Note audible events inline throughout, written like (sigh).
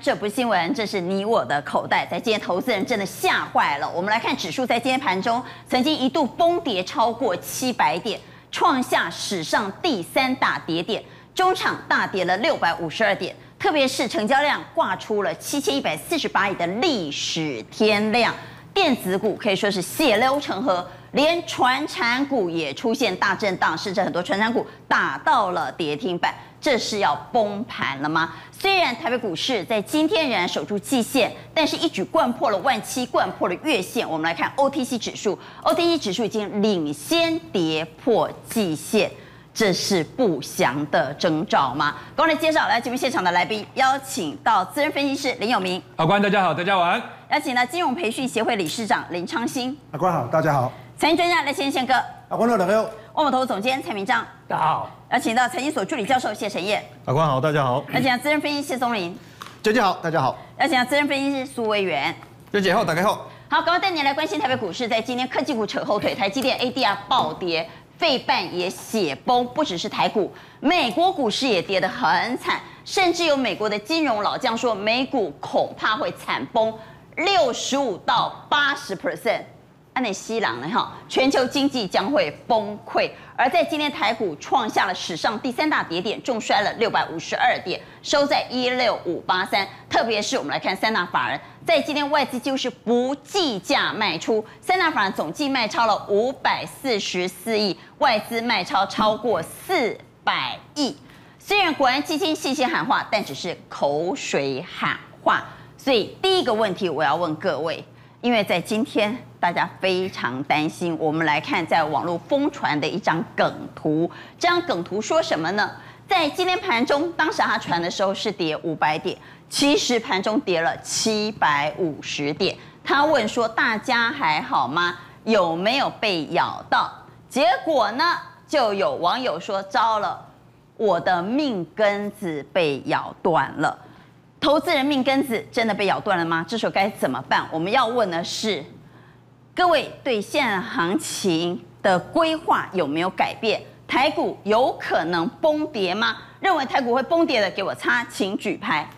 这不是新闻，这是你我的口袋。在今天，投资人真的吓坏了。我们来看指数，在今天盘中曾经一度崩跌超过七百点，创下史上第三大跌点，中场大跌了六百五十二点，特别是成交量挂出了七千一百四十八亿的历史天量，电子股可以说是血流成河。连传产股也出现大震荡，甚至很多传产股打到了跌停板，这是要崩盘了吗？虽然台北股市在今天仍然守住季线，但是一举掼破了万七，掼破了月线。我们来看 OTC 指数，OTC 指数已经领先跌破季线，这是不祥的征兆吗？刚才介绍来节目现场的来宾，邀请到资深分析师林有明，阿关大家好，大家晚安。邀请到金融培训协会理事长林昌兴，阿关好，大家好。财经专家来先，宪哥，阿关好，大家好。万宝投总监蔡明章，大家好。邀请到财经所助理教授谢晨彦，法官好，大家好。邀请到资深分析师谢宗霖，娟姐好，大家好。邀请到资深分析师苏维元，娟姐好，大家好。好，赶快带你来关心台北股市，在今天科技股扯后腿，台积电 ADR 暴跌，费半也血崩，不只是台股，美国股市也跌得很惨，甚至有美国的金融老将说，美股恐怕会惨崩六十五到八十 percent。安内西朗呢？哈，全球经济将会崩溃。而在今天台股创下了史上第三大跌点，重摔了六百五十二点，收在一六五八三。特别是我们来看三大法人，在今天外资就是不计价卖出，三大法人总计卖超了五百四十四亿，外资卖超超过四百亿。虽然国安基金信心喊话，但只是口水喊话。所以第一个问题，我要问各位。因为在今天，大家非常担心。我们来看在网络疯传的一张梗图，这张梗图说什么呢？在今天盘中，当时他传的时候是跌五百点，其实盘中跌了七百五十点。他问说：“大家还好吗？有没有被咬到？”结果呢，就有网友说：“糟了，我的命根子被咬断了。”投资人命根子真的被咬断了吗？这时候该怎么办？我们要问的是，各位对现在行情的规划有没有改变？台股有可能崩跌吗？认为台股会崩跌的，给我擦，请举牌。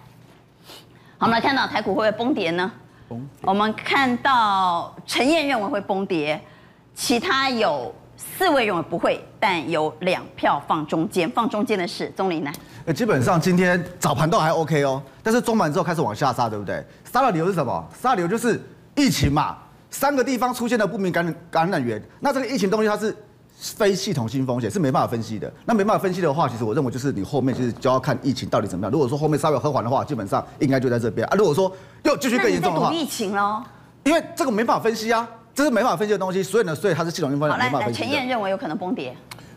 好，我们来看到台股会不会崩跌呢？崩跌。我们看到陈燕认为会崩跌，其他有。四位认为不会，但有两票放中间，放中间的是宗林呢？呃，基本上今天早盘都还 OK 哦，但是中盘之后开始往下杀，对不对？杀的理由是什么？杀的理由就是疫情嘛，三个地方出现了不明感染感染源，那这个疫情东西它是非系统性风险，是没办法分析的。那没办法分析的话，其实我认为就是你后面就是就要看疫情到底怎么样。如果说后面稍微和缓的话，基本上应该就在这边啊。如果说又继续更严重的话，疫情喽？因为这个没办法分析啊。这是没法分析的东西，所以呢，所以它是系统性分析。好，来来，陈燕认为有可能崩跌，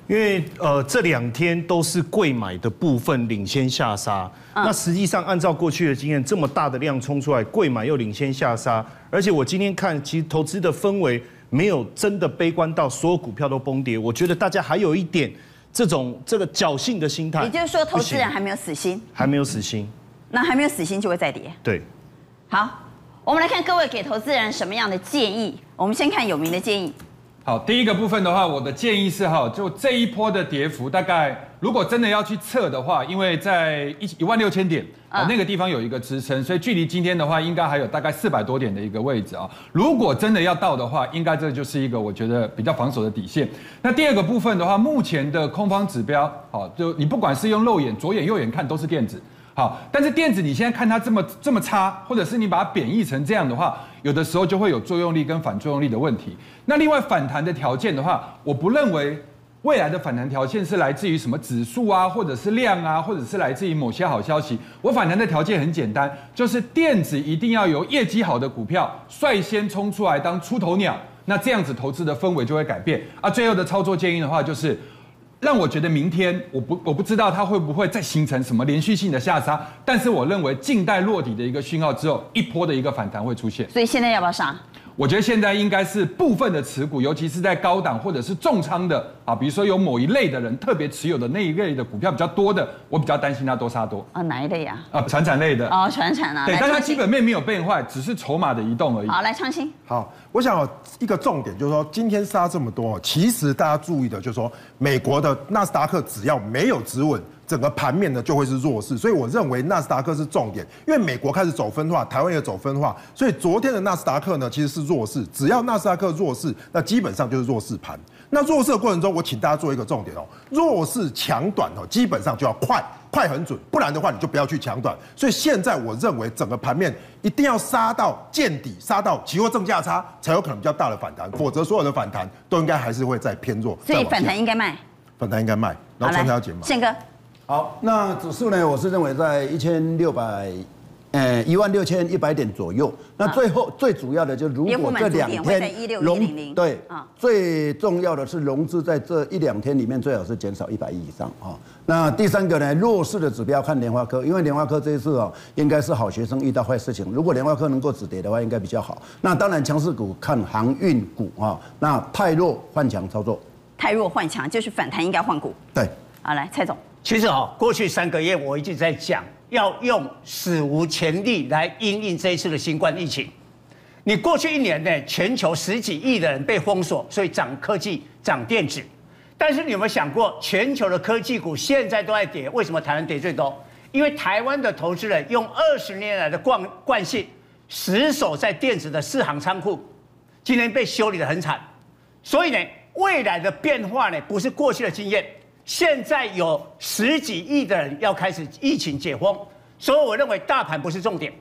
因为呃这两天都是贵买的部分领先下杀。嗯、那实际上按照过去的经验，这么大的量冲出来，贵买又领先下杀，而且我今天看，其实投资的氛围没有真的悲观到所有股票都崩跌。我觉得大家还有一点这种 (laughs) 这个侥幸的心态。也就是说，投资人还没有死心，还没有死心。那还没有死心就会再跌。对，好。我们来看各位给投资人什么样的建议。我们先看有名的建议。好，第一个部分的话，我的建议是哈，就这一波的跌幅，大概如果真的要去测的话，因为在一一万六千点啊那个地方有一个支撑，所以距离今天的话，应该还有大概四百多点的一个位置啊。如果真的要到的话，应该这就是一个我觉得比较防守的底线。那第二个部分的话，目前的空方指标，好，就你不管是用肉眼、左眼、右眼看，都是电子。好，但是电子你现在看它这么这么差，或者是你把它贬义成这样的话，有的时候就会有作用力跟反作用力的问题。那另外反弹的条件的话，我不认为未来的反弹条件是来自于什么指数啊，或者是量啊，或者是来自于某些好消息。我反弹的条件很简单，就是电子一定要由业绩好的股票率先冲出来当出头鸟，那这样子投资的氛围就会改变。啊，最后的操作建议的话就是。让我觉得明天我不我不知道它会不会再形成什么连续性的下杀，但是我认为静待落底的一个讯号之后，一波的一个反弹会出现。所以现在要不要杀？我觉得现在应该是部分的持股，尤其是在高档或者是重仓的啊，比如说有某一类的人特别持有的那一类的股票比较多的，我比较担心它多杀多。啊，哪一类呀？啊，传产类的。哦，传产啊。对，但它基本面没有变坏，只是筹码的移动而已。好，来创新。好，我想一个重点就是说，今天杀这么多，其实大家注意的就是说，美国的纳斯达克只要没有止稳。整个盘面呢就会是弱势。所以我认为纳斯达克是重点，因为美国开始走分化，台湾也走分化，所以昨天的纳斯达克呢其实是弱势。只要纳斯达克弱势，那基本上就是弱势盘。那弱势的过程中，我请大家做一个重点哦，弱势强短哦，基本上就要快，快很准，不然的话你就不要去抢短。所以现在我认为整个盘面一定要杀到见底，杀到期货正价差，才有可能比较大的反弹，否则所有的反弹都应该还是会再偏弱。所以反弹应该卖，反弹应该卖，然后穿条解码。宪哥，好，那指数呢？我是认为在一千六百。呃，一万六千一百点左右。那最后最主要的就是，如果这两天融对，最重要的是融资在这一两天里面最好是减少一百亿以上啊。那第三个呢，弱势的指标看联发科，因为联发科这一次啊，应该是好学生遇到坏事情。如果联发科能够止跌的话，应该比较好。那当然强势股看航运股啊，那太弱换强操作。太弱换强就是反弹应该换股。对，好来蔡总，其实啊，过去三个月我一直在讲。要用史无前例来应应这一次的新冠疫情。你过去一年呢，全球十几亿的人被封锁，所以涨科技、涨电子。但是你有没有想过，全球的科技股现在都在跌，为什么台湾跌最多？因为台湾的投资人用二十年来的惯惯性，死守在电子的四行仓库，今天被修理得很惨。所以呢，未来的变化呢，不是过去的经验。现在有十几亿的人要开始疫情解封，所以我认为大盘不是重点，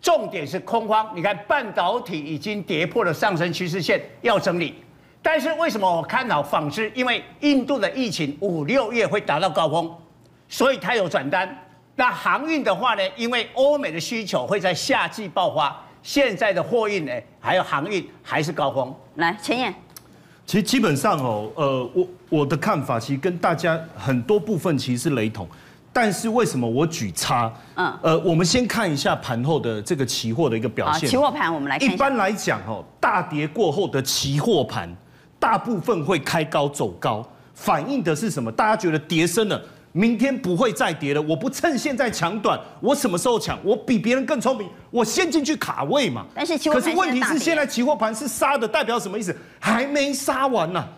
重点是空方。你看半导体已经跌破了上升趋势线，要整理。但是为什么我看好纺织？因为印度的疫情五六月会达到高峰，所以它有转单。那航运的话呢？因为欧美的需求会在夏季爆发，现在的货运呢，还有航运还是高峰。来，前燕。其实基本上哦，呃，我我的看法其实跟大家很多部分其实是雷同，但是为什么我举差？嗯，呃，我们先看一下盘后的这个期货的一个表现。期货盘我们来看一。一般来讲哦，大跌过后的期货盘，大部分会开高走高，反映的是什么？大家觉得跌深了。明天不会再跌了，我不趁现在抢短，我什么时候抢？我比别人更聪明，我先进去卡位嘛。但是期货可是问题是现在期货盘是杀的，代表什么意思？还没杀完呢、啊。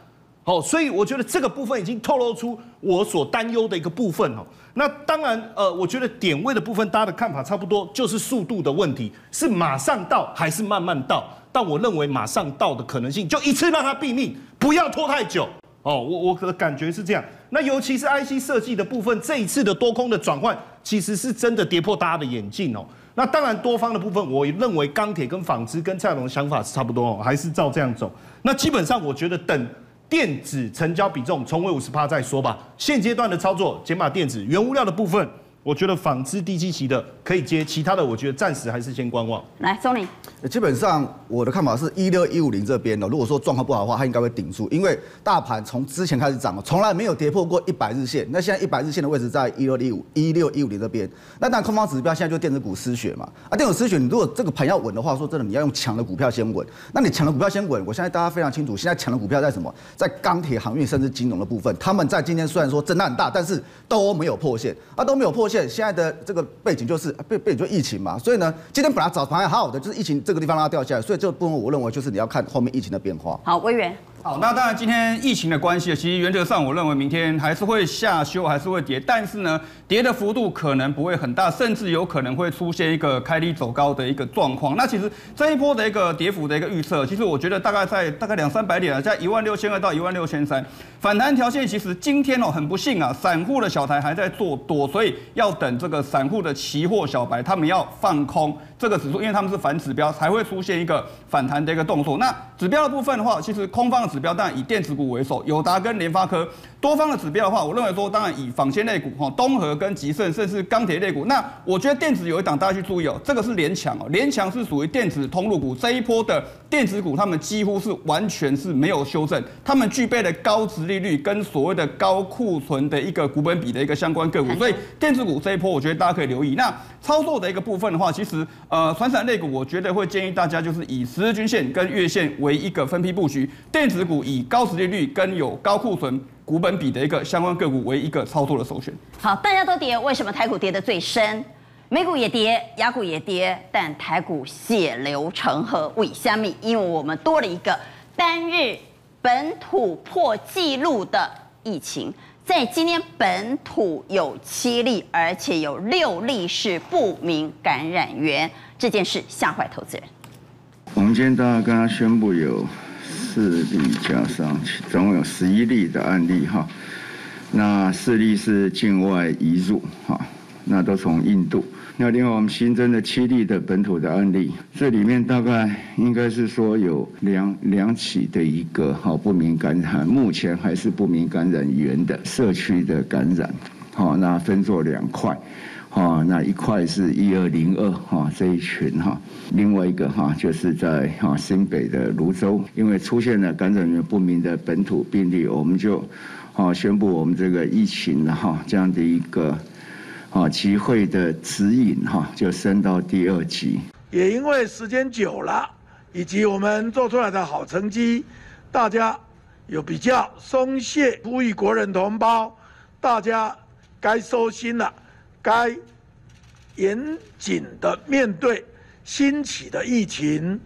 好，所以我觉得这个部分已经透露出我所担忧的一个部分哦。那当然，呃，我觉得点位的部分大家的看法差不多，就是速度的问题，是马上到还是慢慢到？但我认为马上到的可能性，就一次让它毙命，不要拖太久。哦，我我的感觉是这样。那尤其是 IC 设计的部分，这一次的多空的转换，其实是真的跌破大家的眼镜哦。那当然多方的部分，我认为钢铁跟纺织跟蔡龙的想法是差不多哦，还是照这样走。那基本上我觉得等电子成交比重重回五十趴再说吧。现阶段的操作，减码电子、原物料的部分。我觉得纺织低基期的可以接，其他的我觉得暂时还是先观望。来，钟林，基本上我的看法是一六一五零这边的，如果说状况不好的话，它应该会顶住，因为大盘从之前开始涨，从来没有跌破过一百日线。那现在一百日线的位置在一六一五一六一五零这边，那当然空方指标现在就电子股失血嘛。啊，电子失血，你如果这个盘要稳的话，说真的，你要用强的股票先稳。那你强的股票先稳，我现在大家非常清楚，现在强的股票在什么？在钢铁、航运甚至金融的部分，他们在今天虽然说震荡很大，但是都没有破线，啊，都没有破线。现在的这个背景就是背背景就疫情嘛，所以呢，今天本来早盘还好好的，就是疫情这个地方让它掉下来，所以这个部分我认为就是你要看后面疫情的变化。好，委员。好，那当然，今天疫情的关系，其实原则上，我认为明天还是会下修，还是会跌，但是呢，跌的幅度可能不会很大，甚至有可能会出现一个开低走高的一个状况。那其实这一波的一个跌幅的一个预测，其实我觉得大概在大概两三百点啊，在一万六千二到一万六千三，反弹条线其实今天哦很不幸啊，散户的小台还在做多，所以要等这个散户的期货小白他们要放空这个指数，因为他们是反指标，才会出现一个反弹的一个动作。那指标的部分的话，其实空方。指标当然以电子股为首，友达跟联发科。多方的指标的话，我认为说，当然以纺线类股哈，东和跟吉盛，甚至钢铁类股。那我觉得电子有一档，大家去注意哦，这个是联强哦，联强是属于电子通路股。这一波的电子股，他们几乎是完全是没有修正，他们具备了高殖利率跟所谓的高库存的一个股本比的一个相关个股。所以电子股这一波，我觉得大家可以留意。那操作的一个部分的话，其实呃，传产类股，我觉得会建议大家就是以十日均线跟月线为一个分批布局，电子股以高殖利率跟有高库存股本比的一个相关个股为一个操作的首选。好，大家都跌，为什么台股跌得最深？美股也跌，雅股也跌，但台股血流成河，为虾米？因为我们多了一个单日本土破纪录的疫情。在今天本土有七例，而且有六例是不明感染源，这件事吓坏投资人。我们今天大概跟他宣布有四例加上，总共有十一例的案例哈。那四例是境外移入哈，那都从印度。那另外我们新增的七例的本土的案例，这里面大概应该是说有两两起的一个哈不明感染，目前还是不明感染源的社区的感染，好，那分作两块，啊，那一块是一二零二哈这一群哈，另外一个哈就是在哈新北的泸州，因为出现了感染源不明的本土病例，我们就啊宣布我们这个疫情哈这样的一个。啊，集会的指引哈，就升到第二级。也因为时间久了，以及我们做出来的好成绩，大家有比较松懈。呼吁国人同胞，大家该收心了，该严谨的面对新起的疫情。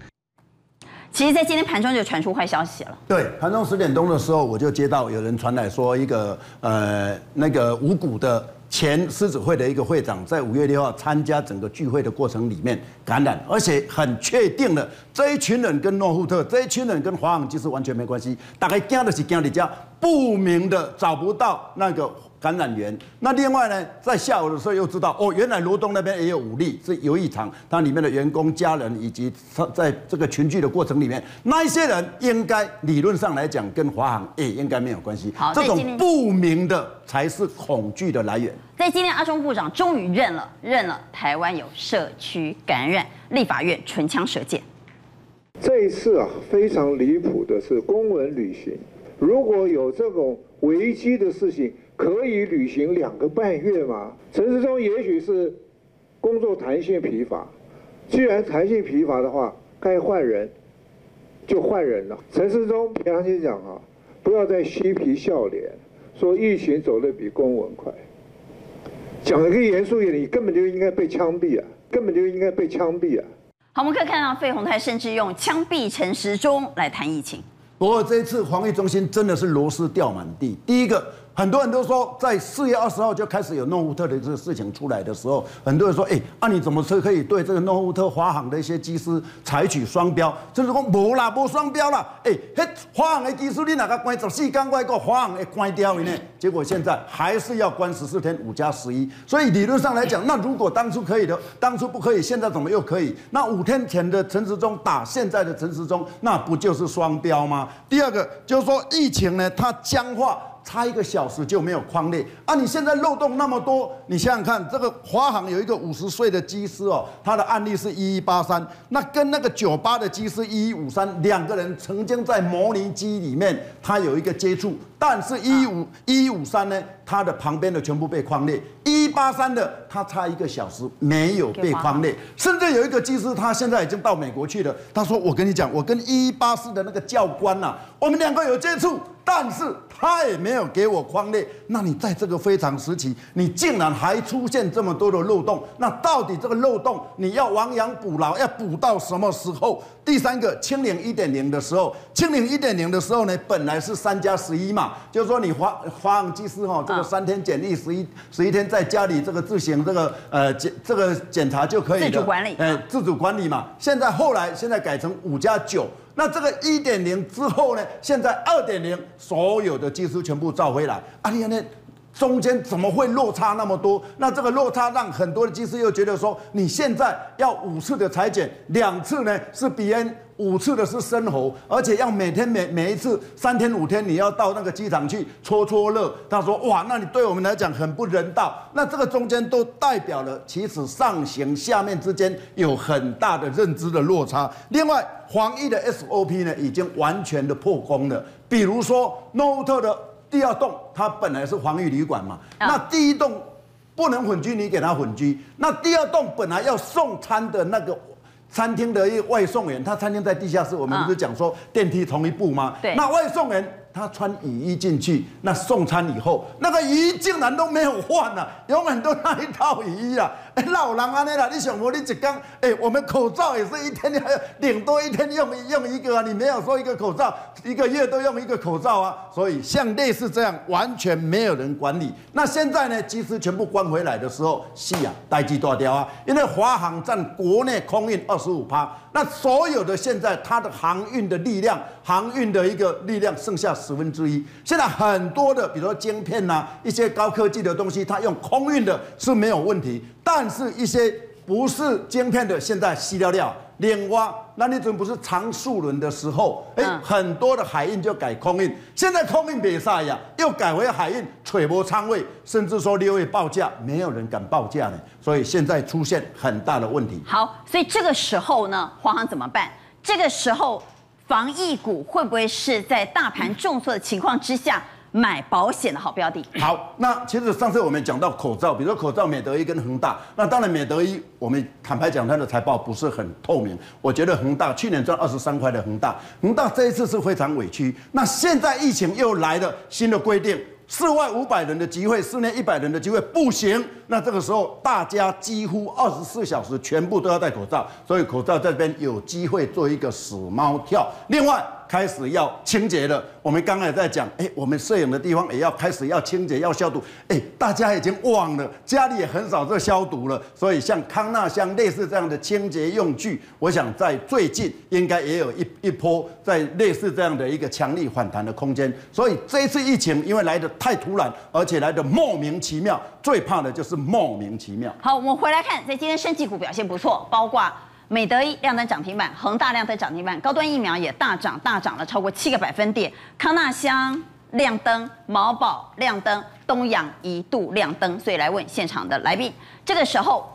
其实，在今天盘中就传出坏消息了。对，盘中十点钟的时候，我就接到有人传来说，一个呃，那个五股的。前狮子会的一个会长在五月六号参加整个聚会的过程里面感染，而且很确定了这一群人跟诺富特这一群人跟华航其实完全没关系，大概惊的是惊你家不明的找不到那个。感染源。那另外呢，在下午的时候又知道，哦，原来罗东那边也有五例是游艺场，它里面的员工、家人以及在这个群聚的过程里面，那一些人应该理论上来讲跟华航也应该没有关系。好，这种不明的才是恐惧的来源。在今天，阿中部长终于认了，认了台湾有社区感染，立法院唇枪舌剑。这一次啊，非常离谱的是公文旅行，如果有这种危机的事情。可以旅行两个半月吗？陈时中也许是工作弹性疲乏，既然弹性疲乏的话，该换人就换人了。陈时中，平常心讲啊，不要再嬉皮笑脸，说疫情走得比公文快，讲得更严肃一点，你根本就应该被枪毙啊，根本就应该被枪毙啊。好，我们可以看到费鸿泰甚至用枪毙陈时中来谈疫情。不过这一次防疫中心真的是螺丝掉满地，第一个。很多人都说，在四月二十号就开始有诺富特的这个事情出来的时候，很多人说，哎，啊你怎么是可以对这个诺富特华航的一些机师采取双标？就是说无啦，无双标啦，哎，嘿，华航的机师你哪个关十四天外国华航会关掉呢？结果现在还是要关十四天五加十一。所以理论上来讲，那如果当初可以的，当初不可以，现在怎么又可以？那五天前的陈时中打现在的陈时中，那不就是双标吗？第二个就是说疫情呢，它僵化。差一个小时就没有框列啊！你现在漏洞那么多，你想想看，这个华航有一个五十岁的机师哦，他的案例是一一八三，那跟那个九八的机师一一五三两个人曾经在模拟机里面，他有一个接触，但是一五一一五三呢，他的旁边的全部被框列，一一八三的他差一个小时没有被框列，甚至有一个技师他现在已经到美国去了，他说我跟你讲，我跟一一八四的那个教官呐、啊，我们两个有接触。但是他也没有给我框列，那你在这个非常时期，你竟然还出现这么多的漏洞，那到底这个漏洞你要亡羊补牢，要补到什么时候？第三个清零一点零的时候，清零一点零的时候呢，本来是三加十一嘛，就是说你华华航技师哈，这个三天检疫，十一十一天在家里这个自行这个呃检这个检查就可以了，自主管理，呃自主管理嘛。现在后来现在改成五加九。那这个一点零之后呢？现在二点零，所有的技术全部召回来。啊，你看那中间怎么会落差那么多？那这个落差让很多的技师又觉得说，你现在要五次的裁剪，两次呢是鼻炎。五次的是生喉，而且要每天每每一次三天五天，你要到那个机场去搓搓热。他说：哇，那你对我们来讲很不人道。那这个中间都代表了，其实上行下面之间有很大的认知的落差。另外，黄奕的 SOP 呢，已经完全的破功了。比如说，Note 的第二栋，它本来是防疫旅馆嘛，那第一栋不能混居，你给他混居。那第二栋本来要送餐的那个。餐厅的一个外送员，他餐厅在地下室，我们不是讲说电梯同一部吗？对。那外送员他穿雨衣进去，那送餐以后，那个雨衣竟然都没有换啊，永远都那一套雨衣啊！哎，(laughs) 老人啊，你啦，你想说你一天，哎，我们口罩也是一天要顶多一天用用一个啊，你没有说一个口罩一个月都用一个口罩啊，所以像类似这样完全没有人管理。那现在呢，机师全部关回来的时候，是啊，待机大掉啊，因为华航占国内空运二十五趴，那所有的现在它的航运的力量，航运的一个力量剩下。十分之一。现在很多的，比如说晶片呐、啊，一些高科技的东西，它用空运的是没有问题。但是，一些不是晶片的，现在西料料、炼挖，那你怎么不是长树轮的时候？哎，很多的海运就改空运。现在空运比赛呀，又改为海运，揣摩仓位，甚至说六月报价，没有人敢报价呢。所以现在出现很大的问题。好，所以这个时候呢，华航怎么办？这个时候。防疫股会不会是在大盘重挫的情况之下买保险的好标的？好，那其实上次我们讲到口罩，比如说口罩美德医跟恒大，那当然美德医，我们坦白讲，它的财报不是很透明。我觉得恒大去年赚二十三块的恒大，恒大这一次是非常委屈。那现在疫情又来了新的规定。室外五百人的集会，室内一百人的集会不行。那这个时候，大家几乎二十四小时全部都要戴口罩，所以口罩这边有机会做一个死猫跳。另外，开始要清洁了。我们刚才在讲，哎，我们摄影的地方也要开始要清洁、要消毒。哎，大家已经忘了，家里也很少做消毒了。所以像康纳箱类似这样的清洁用具，我想在最近应该也有一一波在类似这样的一个强力反弹的空间。所以这一次疫情因为来得太突然，而且来得莫名其妙，最怕的就是莫名其妙。好，我们回来看，在今天生技股表现不错，包括。美德医亮灯涨停板，恒大亮灯涨停板，高端疫苗也大涨，大涨了超过七个百分点。康纳香亮灯，毛宝亮灯，东阳一度亮灯。所以来问现场的来宾，这个时候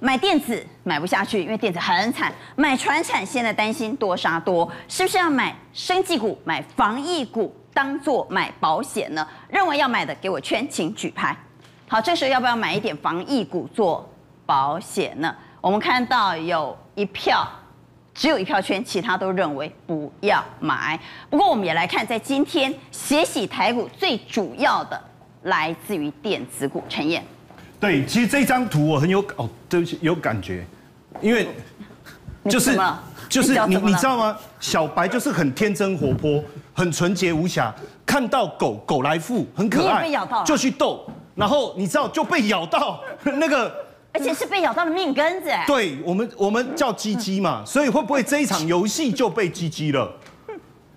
买电子买不下去，因为电子很惨；买传产现在担心多杀多，是不是要买生技股、买防疫股当做买保险呢？认为要买的给我圈，请举牌。好，这时候要不要买一点防疫股做保险呢？我们看到有。一票，只有一票圈，其他都认为不要买。不过，我们也来看，在今天血洗台股最主要的来自于电子股。陈燕，对，其实这张图我很有哦，对不起，有感觉，因为就是就是你你知道吗？小白就是很天真活泼，很纯洁无瑕，看到狗狗来富很可爱，就去逗，然后你知道就被咬到 (laughs) 那个。而且是被咬到了命根子，对我们，我们叫鸡鸡嘛，所以会不会这一场游戏就被鸡鸡了？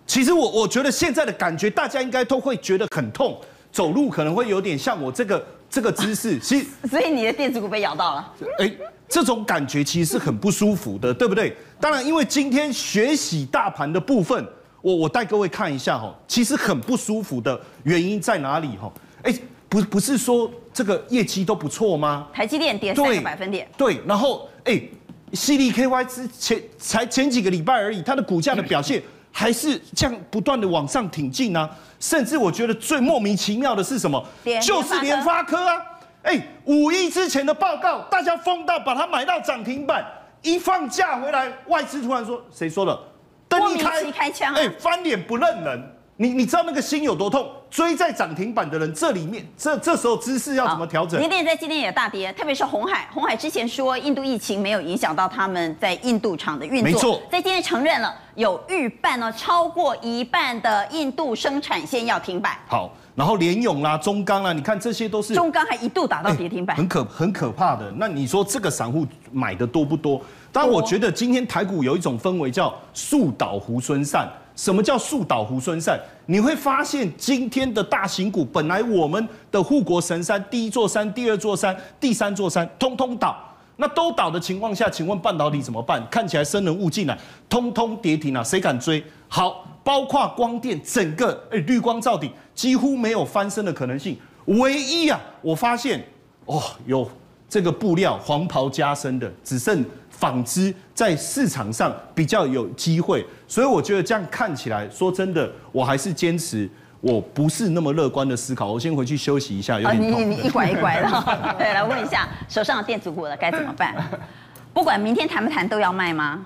其实我我觉得现在的感觉，大家应该都会觉得很痛，走路可能会有点像我这个这个姿势。(laughs) 其实，所以你的电子股被咬到了。哎，这种感觉其实是很不舒服的，对不对？当然，因为今天学习大盘的部分，我我带各位看一下哈，其实很不舒服的原因在哪里哈？哎。不不是说这个业绩都不错吗？台积电跌三个百分点。对，然后哎，CDKY 之前才前几个礼拜而已，它的股价的表现还是这样不断的往上挺进啊。甚至我觉得最莫名其妙的是什么？就是联发科啊！哎，五一之前的报告，大家疯到把它买到涨停板，一放假回来，外资突然说，谁说的？灯一开，开枪，哎，翻脸不认人。你你知道那个心有多痛？追在涨停板的人，这里面这这时候姿势要怎么调整？联电在今天也大跌，特别是红海。红海之前说印度疫情没有影响到他们在印度厂的运作，没错，在今天承认了有预半呢，超过一半的印度生产线要停摆。好，然后联咏啦、中钢啦，你看这些都是中钢还一度打到跌停板，很可很可怕的。那你说这个散户买的多不多？当然，我觉得今天台股有一种氛围叫树倒猢狲散。什么叫树倒猢狲散？你会发现今天的大型股，本来我们的护国神山，第一座山、第二座山、第三座山，通通倒。那都倒的情况下，请问半导体怎么办？看起来生人勿近啊，通通跌停啊，谁敢追？好，包括光电，整个哎绿光照底，几乎没有翻身的可能性。唯一啊，我发现哦，有这个布料黄袍加身的，只剩。纺织在市场上比较有机会，所以我觉得这样看起来，说真的，我还是坚持我不是那么乐观的思考。我先回去休息一下，有点痛。你你一拐一拐的，(laughs) 对，来问一下手上的电子股了该怎么办？不管明天谈不谈都要卖吗？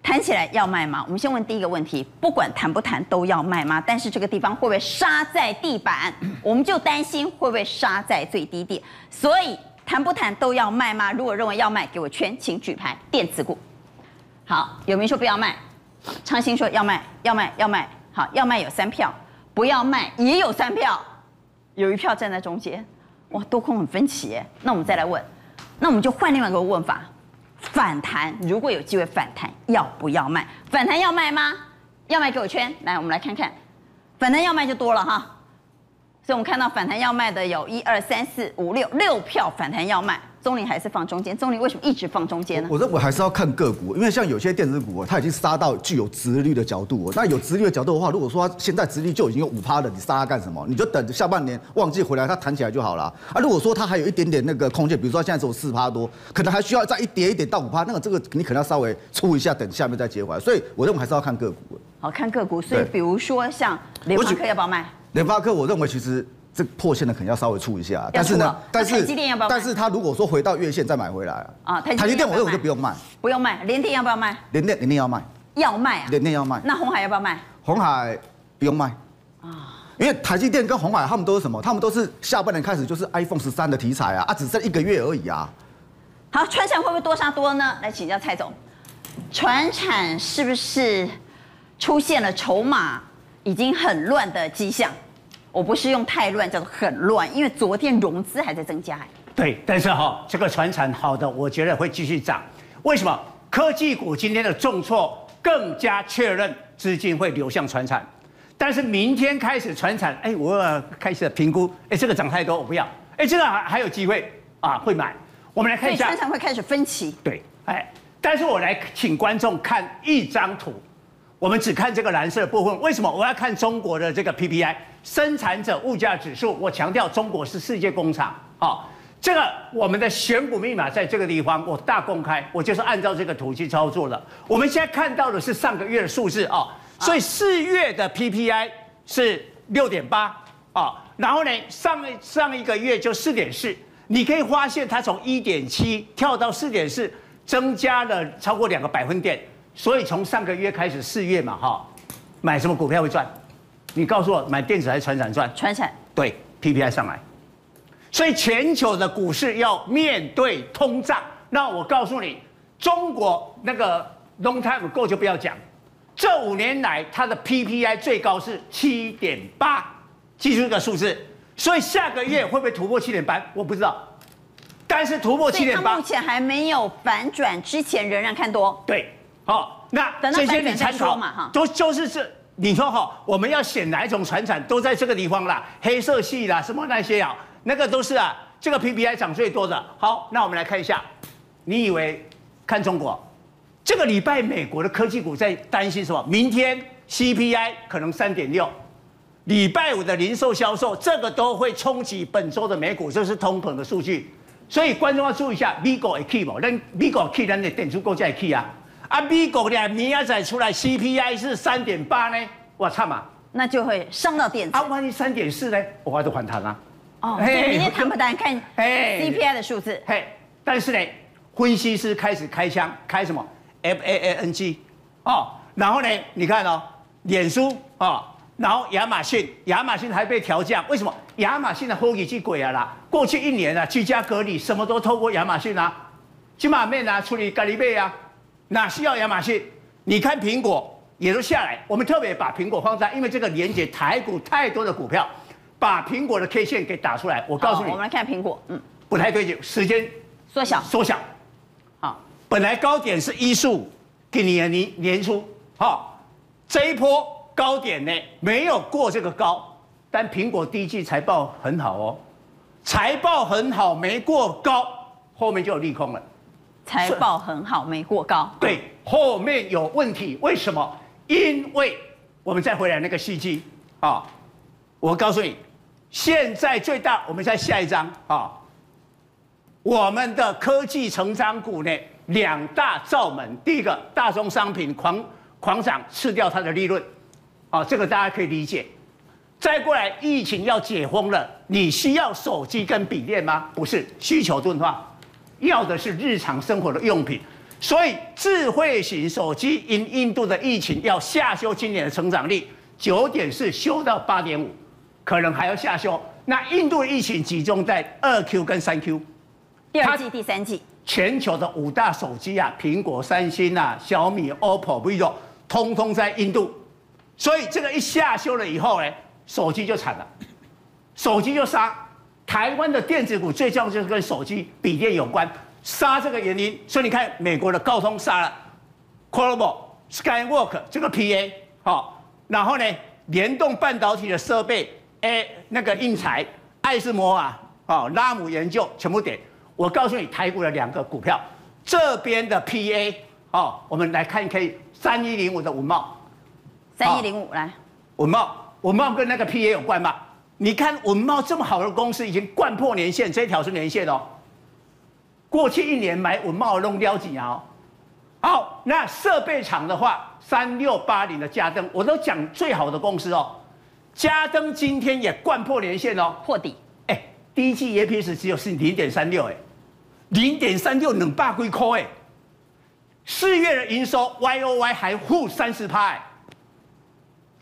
谈起来要卖吗？我们先问第一个问题，不管谈不谈都要卖吗？但是这个地方会不会杀在地板？我们就担心会不会杀在最低点。所以谈不谈都要卖吗？如果认为要卖，给我圈，请举牌。电子股，好，有没说不要卖？昌兴说要卖，要卖，要卖。好，要卖有三票，不要卖也有三票，有一票站在中间。哇，多空很分歧耶。那我们再来问，那我们就换另外一个问法。反弹，如果有机会反弹，要不要卖？反弹要卖吗？要卖给我圈。来，我们来看看，反弹要卖就多了哈。所以我们看到反弹要卖的有一二三四五六六票，反弹要卖。中林还是放中间，中林为什么一直放中间呢？我认为还是要看个股，因为像有些电子股它已经杀到具有殖率的角度。那有殖率的角度的话，如果说它现在殖率就已经有五趴了，你杀它干什么？你就等下半年旺季回来，它弹起来就好了。啊，如果说它还有一点点那个空间，比如说现在只有四趴多，可能还需要再一跌一点到五趴，那个这个你可能要稍微出一下，等下面再接回来。所以我认为还是要看个股。好，看个股。所以比如说像联发科要不要卖？联发科，我认为其实。这破线的可能要稍微出一下，但是呢，但是但是他如果说回到月线再买回来啊，台积电我认为就不用卖，不用卖，联电要不要卖？联电联电要卖，要卖啊，联电要卖。那红海要不要卖？红海不用卖啊，因为台积电跟红海他们都是什么？他们都是下半年开始就是 iPhone 十三的题材啊，啊，只剩一个月而已啊。好，传产会不会多杀多呢？来请教蔡总，传产是不是出现了筹码已经很乱的迹象？我不是用太乱，叫做很乱，因为昨天融资还在增加。对，但是哈，这个船产好的，我觉得会继续涨。为什么？科技股今天的重挫更加确认资金会流向船产。但是明天开始船产，哎，我要开始评估，哎，这个涨太多，我不要。哎，这个还还有机会啊，会买。我们来看一下。船产会开始分歧。对，哎，但是我来请观众看一张图。我们只看这个蓝色的部分，为什么我要看中国的这个 PPI 生产者物价指数？我强调中国是世界工厂，好，这个我们的选股密码在这个地方，我大公开，我就是按照这个图去操作了。我们现在看到的是上个月的数字啊，所以四月的 PPI 是六点八啊，然后呢，上上一个月就四点四，你可以发现它从一点七跳到四点四，增加了超过两个百分点。所以从上个月开始，四月嘛，哈，买什么股票会赚？你告诉我，买电子还是传产赚？传产。对，PPI 上来，所以全球的股市要面对通胀。那我告诉你，中国那个 long time ago 就不要讲，这五年来它的 PPI 最高是七点八，记住这个数字。所以下个月会不会突破七点八？我不知道。但是突破七点八，目前还没有反转之前，仍然看多。对。好，那这些你参考嘛哈，都就是这，你说哈，我们要选哪一种船产，都在这个地方啦，黑色系啦，什么那些啊，那个都是啊，这个 PPI 涨最多的。好，那我们来看一下，你以为看中国，这个礼拜美国的科技股在担心什么？明天 CPI 可能三点六，礼拜五的零售销售，这个都会冲击本周的美股，这是通膨的数据，所以观众要注意一下，美国会起吗？那美国起，咱的电子股才会起啊。啊，美国的明仔载出来 CPI 是三点八呢，我操嘛，那就会伤到电子。啊，万一三点四呢，我还是反弹啊。哦，所以明天谈不谈看 (laughs) CPI 的数字？嘿，但是呢，分析师开始开枪，开什么 FAANG 哦，然后呢，你看哦，脸书哦，然后亚马逊，亚马逊还被调降，为什么？亚马逊的后继机鬼啊啦，过去一年啊，居家隔离，什么都透过亚马逊啊，起码面啊，处理咖喱贝啊。哪需要亚马逊？你看苹果也都下来。我们特别把苹果放在，因为这个连接台股太多的股票，把苹果的 K 线给打出来。我告诉你，我们来看苹果，嗯，不太对劲，时间缩小，缩小。好，本来高点是一数，给你年年初，好，这一波高点呢没有过这个高，但苹果第一季财报很好哦，财报很好，没过高，后面就有利空了。财报很好，没过高。对，后面有问题，为什么？因为我们再回来那个细机啊，我告诉你，现在最大，我们再下一张啊，我们的科技成长股呢，两大罩门，第一个大宗商品狂狂涨，吃掉它的利润，啊，这个大家可以理解。再过来，疫情要解封了，你需要手机跟笔电吗？不是，需求钝化。要的是日常生活的用品，所以智慧型手机因印度的疫情要下修今年的成长率，九点四修到八点五，可能还要下修。那印度的疫情集中在二 Q 跟三 Q，第二季、第三季，全球的五大手机啊，苹果、三星啊、小米、OPPO、vivo，通通在印度。所以这个一下修了以后呢，手机就惨了，手机就杀。台湾的电子股最重要就是跟手机、笔电有关。杀这个原因，所以你看美国的高通杀了 Qorvo、Skywork 这个 PA，好，然后呢，联动半导体的设备，哎，那个硬材、爱斯摩尔，哦，拉姆研究全部点。我告诉你，台股的两个股票，这边的 PA，哦，我们来看一看三一零五的文茂，三一零五来，文茂，文茂跟那个 PA 有关吗？你看文茂这么好的公司，已经掼破年线，这一条是年线哦。过去一年买文茂弄掉几啊？好，那设备厂的话，三六八零的嘉登，我都讲最好的公司哦。嘉登今天也掼破年线哦，破底。哎，第一季 EPS 只有是零点三六，哎，零点三六能霸归扣哎。四月的营收 YOY 还负三十趴，哎，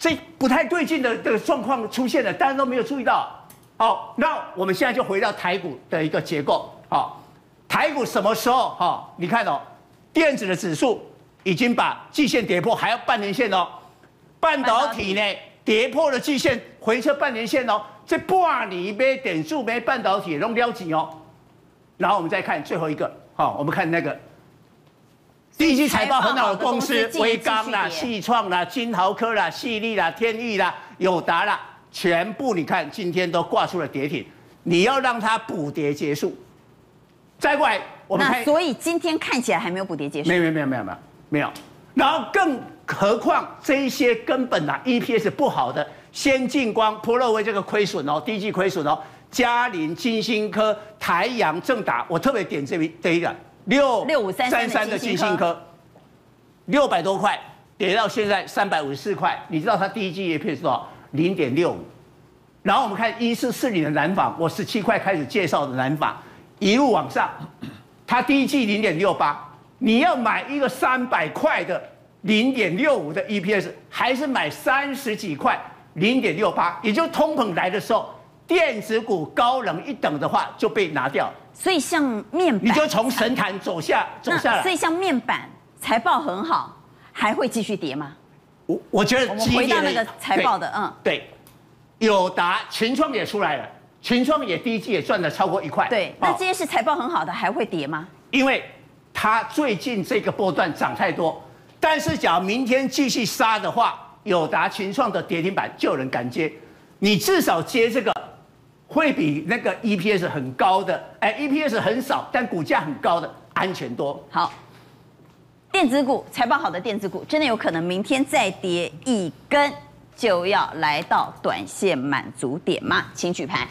这不太对劲的这个状况出现了，大家都没有注意到。好，那我们现在就回到台股的一个结构，好。台股什么时候？哈，你看哦，电子的指数已经把季线跌破，还要半年线哦。半导体呢，跌破了季线，回撤半年线哦。这半年呗，点数呗，半导体弄撩紧哦。然后我们再看最后一个，好，我们看那个第一季财报很好的公司，威刚啦、矽创啦、金豪科啦、矽力啦、天域啦、友达啦，全部你看今天都挂出了跌停。你要让它补跌结束。再过来，我们看，所以今天看起来还没有补跌结束。没有没有没有没有没有没有。然后更何况这一些根本啊 EPS 不好的，先进光、波若威这个亏损哦，第一季亏损哦，嘉陵、金星科、台阳、正达，我特别点这一这一个六六五三三的金星科，六百多块跌到现在三百五十四块，你知道它第一季 EP 是多少？零点六五。然后我们看一四四零的南纺，我十七块开始介绍的南纺。一路往上，它第一季零点六八，你要买一个三百块的零点六五的 EPS，还是买三十几块零点六八？也就通膨来的时候，电子股高人一等的话就被拿掉。所以像面板，你就从神坛走下走下来。所以像面板财报很好，还会继续跌吗？我我觉得我们回到那个财报的，嗯，对，友达、群创也出来了。群创也第一季也赚了超过一块。对，那这些是财报很好的，还会跌吗？因为它最近这个波段涨太多，但是假如明天继续杀的话，友达、群创的跌停板就有人敢接。你至少接这个，会比那个 EPS 很高的，哎，EPS 很少但股价很高的安全多。好，电子股财报好的电子股，真的有可能明天再跌一根，就要来到短线满足点吗？请举牌。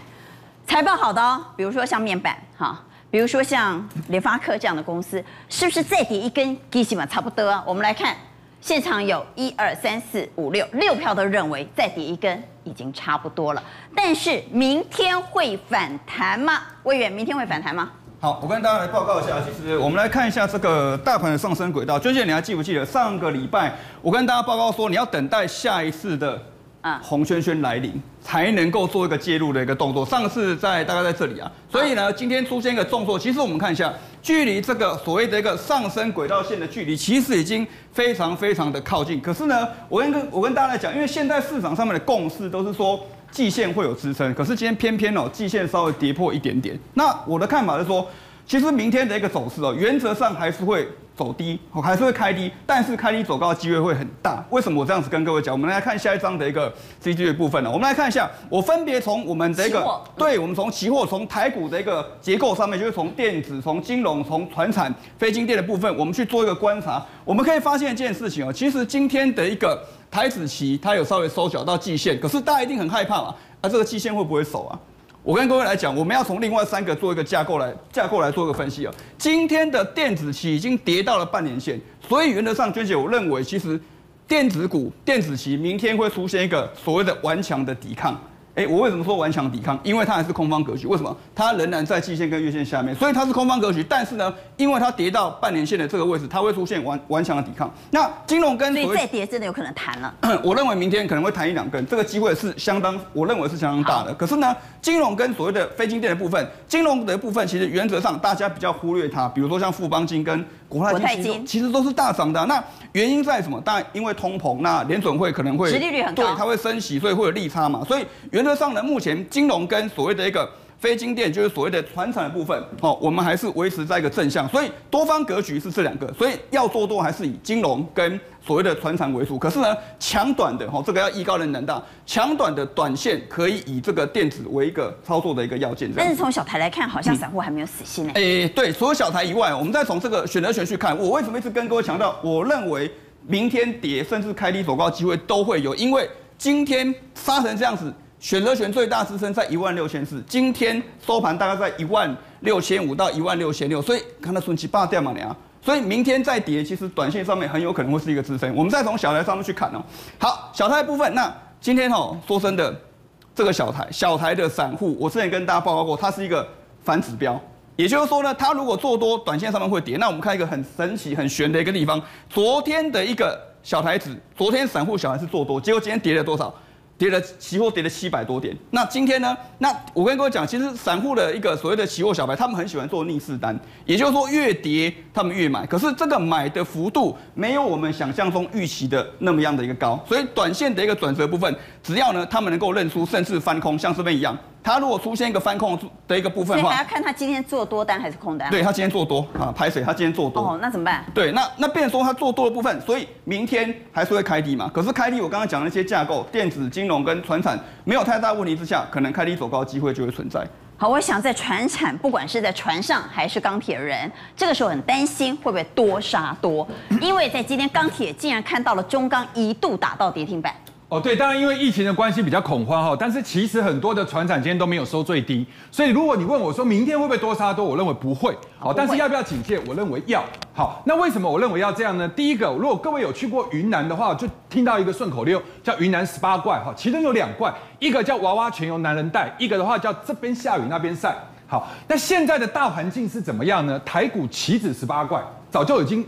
财报好的哦，比如说像面板哈，比如说像联发科这样的公司，是不是再跌一根，基本差不多？我们来看，现场有一二三四五六六票都认为再跌一根已经差不多了，但是明天会反弹吗？魏远，明天会反弹吗？好，我跟大家来报告一下，其实我们来看一下这个大盘的上升轨道。娟姐，你还记不记得上个礼拜我跟大家报告说，你要等待下一次的。啊，红圈圈来临才能够做一个介入的一个动作。上次在大概在这里啊，所以呢，今天出现一个动作，其实我们看一下，距离这个所谓的一个上升轨道线的距离，其实已经非常非常的靠近。可是呢，我跟我跟大家来讲，因为现在市场上面的共识都是说季线会有支撑，可是今天偏偏哦，季线稍微跌破一点点。那我的看法是说，其实明天的一个走势哦，原则上还是会。走低，我还是会开低，但是开低走高的机会会很大。为什么我这样子跟各位讲？我们来看下一章的一个 C G 的部分呢？我们来看一下，我分别从我们的一个，对，我们从期货，从台股的一个结构上面，就是从电子、从金融、从传产、非金电的部分，我们去做一个观察。我们可以发现一件事情哦，其实今天的一个台子期，它有稍微收脚到季线，可是大家一定很害怕嘛，啊，这个季线会不会守啊？我跟各位来讲，我们要从另外三个做一个架构来架构来做一个分析啊。今天的电子期已经跌到了半年线，所以原则上，娟姐，我认为其实电子股电子期明天会出现一个所谓的顽强的抵抗。哎，我为什么说顽强抵抗？因为它还是空方格局。为什么？它仍然在季线跟月线下面，所以它是空方格局。但是呢，因为它跌到半年线的这个位置，它会出现顽顽强的抵抗。那金融跟所以再跌真的有可能弹了。(coughs) 我认为明天可能会弹一两根，这个机会是相当，我认为是相当大的。可是呢，金融跟所谓的非金电的部分，金融的部分其实原则上大家比较忽略它，比如说像富邦金跟国泰金，其实都是大涨的。那原因在什么？当然因为通膨，那联准会可能会，殖利率很高，对，它会升息，所以会有利差嘛。所以原则上呢，目前金融跟所谓的一个非金电，就是所谓的传产的部分，哦，我们还是维持在一个正向。所以多方格局是这两个，所以要做多还是以金融跟所谓的传产为主。可是呢，强短的哈，这个要艺高人胆大，强短的短线可以以这个电子为一个操作的一个要件。但是从小台来看，好像散户还没有死心呢。诶、嗯欸，对，除了小台以外，我们再从这个选择权去看，我为什么一直跟各位强调，我认为明天跌甚至开低走高机会都会有，因为今天杀成这样子。选择权最大支撑在一万六千四，今天收盘大概在一万六千五到一万六千六，所以看到顺其八掉嘛，你啊，所以明天再跌，其实短线上面很有可能会是一个支撑。我们再从小台上面去看哦，好，小台部分，那今天哦，说真的，这个小台小台的散户，我之前跟大家报告过，它是一个反指标，也就是说呢，它如果做多，短线上面会跌。那我们看一个很神奇、很玄的一个地方，昨天的一个小台子，昨天散户小台是做多，结果今天跌了多少？跌了，期货跌了七百多点。那今天呢？那我跟各位讲，其实散户的一个所谓的期货小白，他们很喜欢做逆势单，也就是说越跌他们越买。可是这个买的幅度没有我们想象中预期的那么样的一个高，所以短线的一个转折部分，只要呢他们能够认输，甚至翻空，像这边一样。他如果出现一个翻空的一个部分的话，还要看他今天做多单还是空单。对，他今天做多啊，排水，他今天做多。哦，那怎么办？对，那那变成说他做多的部分，所以明天还是会开低嘛。可是开低，我刚刚讲的那些架构、电子、金融跟船产没有太大问题之下，可能开低走高的机会就会存在。好，我想在船产，不管是在船上还是钢铁人，这个时候很担心会不会多杀多，因为在今天钢铁竟然看到了中钢一度打到跌停板。哦，对，当然因为疫情的关系比较恐慌哈，但是其实很多的船产今天都没有收最低，所以如果你问我说明天会不会多杀多，我认为不会，好，但是要不要警戒？我认为要。好，那为什么我认为要这样呢？第一个，如果各位有去过云南的话，就听到一个顺口溜叫云南十八怪哈，其中有两怪，一个叫娃娃全由男人带，一个的话叫这边下雨那边晒。好，那现在的大环境是怎么样呢？台股岂止十八怪，早就已经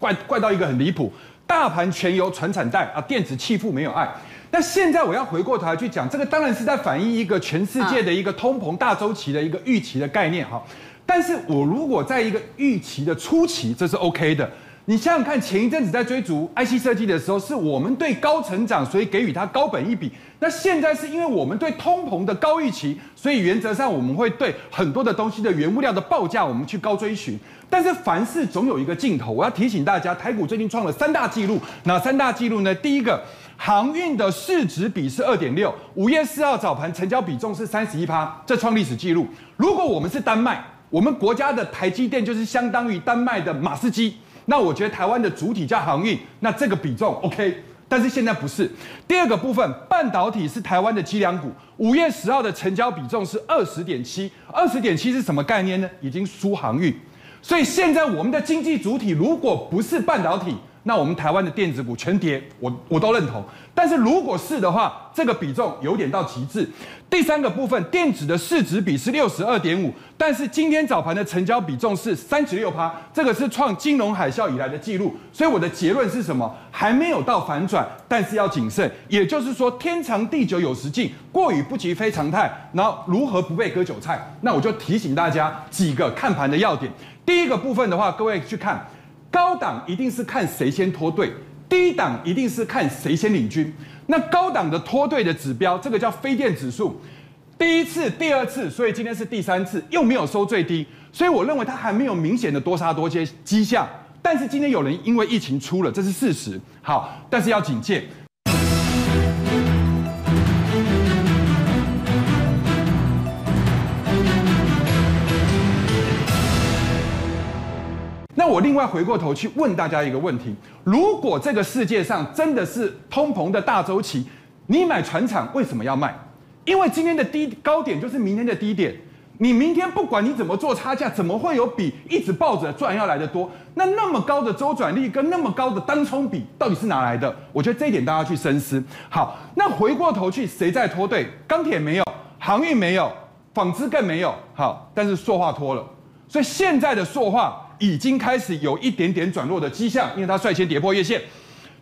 怪怪到一个很离谱。大盘全由传产带啊，电子弃富没有爱。那现在我要回过头来去讲，这个当然是在反映一个全世界的一个通膨大周期的一个预期的概念哈。但是我如果在一个预期的初期，这是 OK 的。你想想看，前一阵子在追逐 IC 设计的时候，是我们对高成长，所以给予它高本一比。那现在是因为我们对通膨的高预期，所以原则上我们会对很多的东西的原物料的报价，我们去高追寻。但是凡事总有一个尽头。我要提醒大家，台股最近创了三大纪录。哪三大纪录呢？第一个，航运的市值比是二点六，五月四号早盘成交比重是三十一趴，这创历史纪录。如果我们是丹麦，我们国家的台积电就是相当于丹麦的马士基。那我觉得台湾的主体叫航运，那这个比重 OK，但是现在不是。第二个部分，半导体是台湾的脊梁骨。五月十号的成交比重是二十点七，二十点七是什么概念呢？已经输航运。所以现在我们的经济主体如果不是半导体，那我们台湾的电子股全跌，我我都认同。但是如果是的话，这个比重有点到极致。第三个部分，电子的市值比是六十二点五，但是今天早盘的成交比重是三十六趴，这个是创金融海啸以来的记录。所以我的结论是什么？还没有到反转，但是要谨慎。也就是说，天长地久有时尽，过犹不及非常态。然后如何不被割韭菜？那我就提醒大家几个看盘的要点。第一个部分的话，各位去看。高档一定是看谁先脱队，低档一定是看谁先领军。那高档的脱队的指标，这个叫非电指数，第一次、第二次，所以今天是第三次，又没有收最低，所以我认为它还没有明显的多杀多接迹象。但是今天有人因为疫情出了，这是事实。好，但是要警戒。我另外回过头去问大家一个问题：如果这个世界上真的是通膨的大周期，你买船厂为什么要卖？因为今天的低高点就是明天的低点。你明天不管你怎么做差价，怎么会有比一直抱着赚要来得多？那那么高的周转率跟那么高的单冲比到底是哪来的？我觉得这一点大家去深思。好，那回过头去，谁在拖队？钢铁没有，航运没有，纺织更没有。好，但是塑化拖了，所以现在的塑化已经开始有一点点转弱的迹象，因为它率先跌破月线。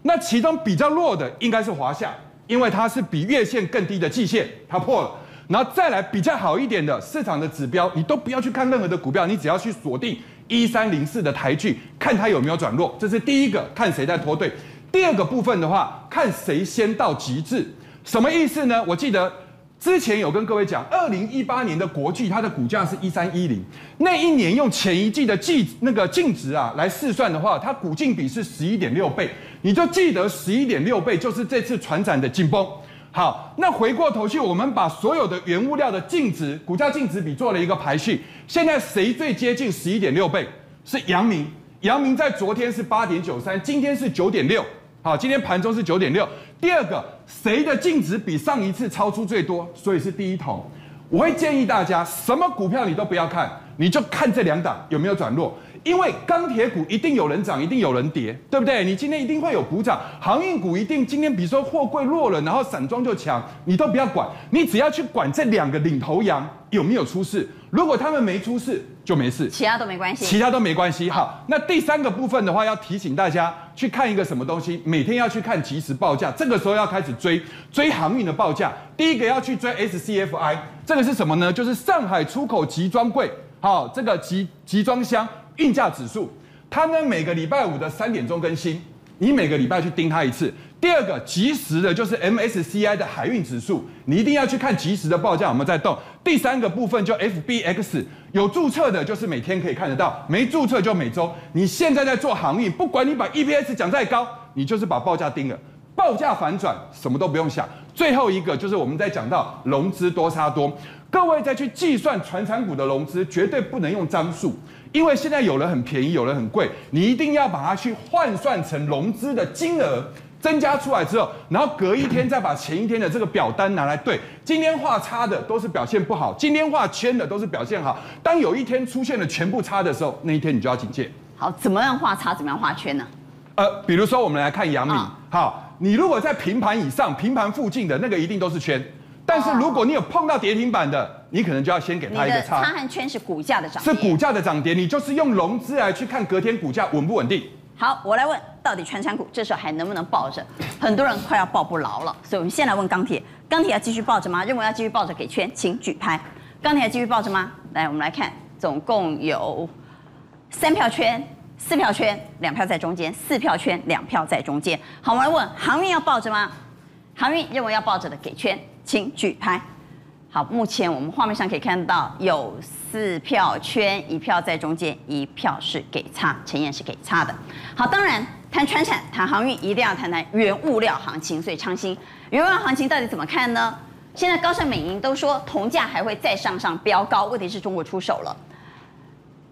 那其中比较弱的应该是华夏，因为它是比月线更低的季线，它破了。然后再来比较好一点的市场的指标，你都不要去看任何的股票，你只要去锁定一三零四的台剧，看它有没有转弱。这是第一个，看谁在拖队。第二个部分的话，看谁先到极致。什么意思呢？我记得之前有跟各位讲，二零一八年的国巨，它的股价是一三一零，那一年用前一季的季那个净值啊来试算的话，它股净比是十一点六倍，你就记得十一点六倍就是这次船展的紧绷。好，那回过头去，我们把所有的原物料的净值、股价净值比做了一个排序。现在谁最接近十一点六倍？是阳明。阳明在昨天是八点九三，今天是九点六。好，今天盘中是九点六。第二个，谁的净值比上一次超出最多？所以是第一桶。我会建议大家，什么股票你都不要看，你就看这两档有没有转弱。因为钢铁股一定有人涨，一定有人跌，对不对？你今天一定会有股涨，航运股一定今天，比如说货柜弱了，然后散装就强，你都不要管，你只要去管这两个领头羊有没有出事。如果他们没出事，就没事，其他都没关系，其他都没关系。好，那第三个部分的话，要提醒大家去看一个什么东西，每天要去看即时报价，这个时候要开始追追航运的报价。第一个要去追 SCFI，这个是什么呢？就是上海出口集装柜，好，这个集集装箱。运价指数，它呢每个礼拜五的三点钟更新，你每个礼拜去盯它一次。第二个即时的，就是 MSCI 的海运指数，你一定要去看即时的报价有没有在动。第三个部分就 FBX，有注册的就是每天可以看得到，没注册就每周。你现在在做航运，不管你把 EPS 讲再高，你就是把报价盯了，报价反转什么都不用想。最后一个就是我们在讲到融资多杀多，各位再去计算船产股的融资，绝对不能用张数。因为现在有人很便宜，有人很贵，你一定要把它去换算成融资的金额增加出来之后，然后隔一天再把前一天的这个表单拿来对。今天画叉的都是表现不好，今天画圈的都是表现好。当有一天出现了全部叉的时候，那一天你就要警戒。好，怎么样画叉？怎么样画圈呢？呃，比如说我们来看阳明，哦、好，你如果在平盘以上、平盘附近的那个一定都是圈。但是如果你有碰到跌停板的，你可能就要先给它一个叉。叉和圈是股价的涨跌，是股价的涨跌，你就是用融资来去看隔天股价稳不稳定。好，我来问，到底全产股这时候还能不能抱着？很多人快要抱不牢了，所以我们先来问钢铁，钢铁要继续抱着吗？认为要继续抱着给圈，请举牌。钢铁要继续抱着吗？来，我们来看，总共有三票圈，四票圈，两票在中间，四票圈，两票在中间。好，我们来问，航运要抱着吗？航运认为要抱着的给圈。请举牌。好，目前我们画面上可以看到有四票圈，一票在中间，一票是给差，陈燕是给差的。好，当然谈传产、谈航运，一定要谈谈原物料行情。所以昌兴，原物料行情到底怎么看呢？现在高盛、美银都说铜价还会再上上飙高，问题是中国出手了。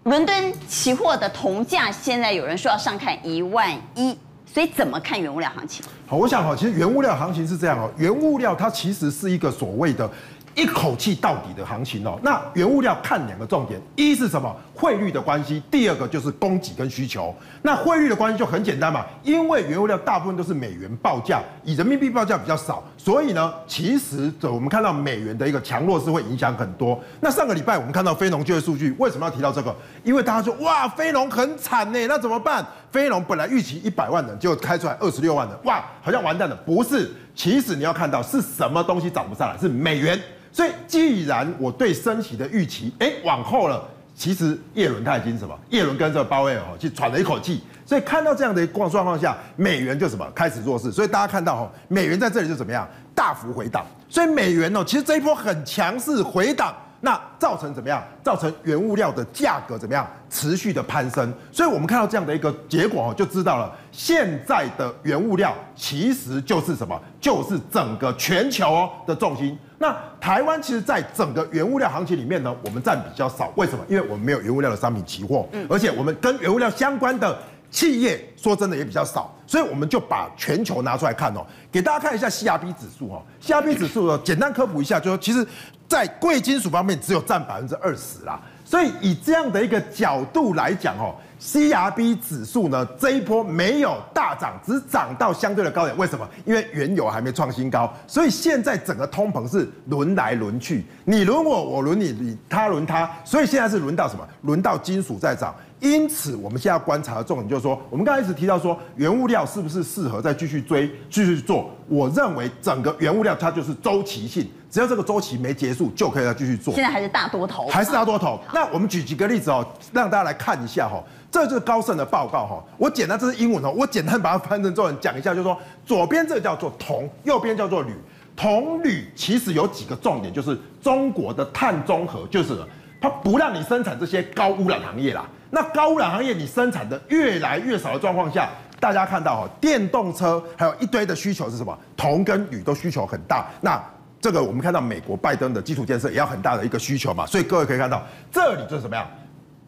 伦敦期货的铜价现在有人说要上看一万一。所以怎么看原物料行情？好，我想哈，其实原物料行情是这样哦，原物料它其实是一个所谓的。一口气到底的行情哦，那原物料看两个重点，一是什么？汇率的关系，第二个就是供给跟需求。那汇率的关系就很简单嘛，因为原物料大部分都是美元报价，以人民币报价比较少，所以呢，其实我们看到美元的一个强弱是会影响很多。那上个礼拜我们看到非农就业数据，为什么要提到这个？因为大家说哇，非农很惨呢，那怎么办？非农本来预期一百万人，就开出来二十六万人，哇，好像完蛋了。不是，其实你要看到是什么东西涨不上来，是美元。所以，既然我对升息的预期，哎，往后了，其实叶伦他已经什么？叶伦跟这个鲍威尔哈，去喘了一口气。所以看到这样的一个状况下，美元就什么？开始弱势。所以大家看到哈，美元在这里就怎么样？大幅回档。所以美元哦，其实这一波很强势回档，那造成怎么样？造成原物料的价格怎么样？持续的攀升。所以我们看到这样的一个结果哦，就知道了，现在的原物料其实就是什么？就是整个全球的重心。那台湾其实，在整个原物料行情里面呢，我们占比较少。为什么？因为我们没有原物料的商品期货，嗯，而且我们跟原物料相关的企业说真的也比较少，所以我们就把全球拿出来看哦，给大家看一下 CRB 指数哦，CRB 指数哦，简单科普一下，就是其实在贵金属方面只有占百分之二十啦，所以以这样的一个角度来讲哦，CRB 指数呢这一波没有大涨，只涨到相对的高点，为什么？因为原油还没创新高，所以现在整个通膨是轮来轮去，你轮我，我轮你，你他轮他，所以现在是轮到什么？轮到金属在涨。因此，我们现在要观察的重点就是说，我们刚才一直提到说，原物料是不是适合再继续追、继续做？我认为整个原物料它就是周期性，只要这个周期没结束，就可以再继续做。现在还是大多头，还是大多头。那我们举几个例子哦，让大家来看一下哈。这就是高盛的报告哈。我简单，这是英文哦，我简单把它翻成中文讲一下，就是说，左边这个叫做铜，右边叫做铝。铜、铝其实有几个重点，就是中国的碳中和，就是它不让你生产这些高污染行业啦。那高污染行业你生产的越来越少的状况下，大家看到哈，电动车还有一堆的需求是什么？铜跟铝都需求很大。那这个我们看到美国拜登的基础建设也要很大的一个需求嘛，所以各位可以看到这里就是什么样？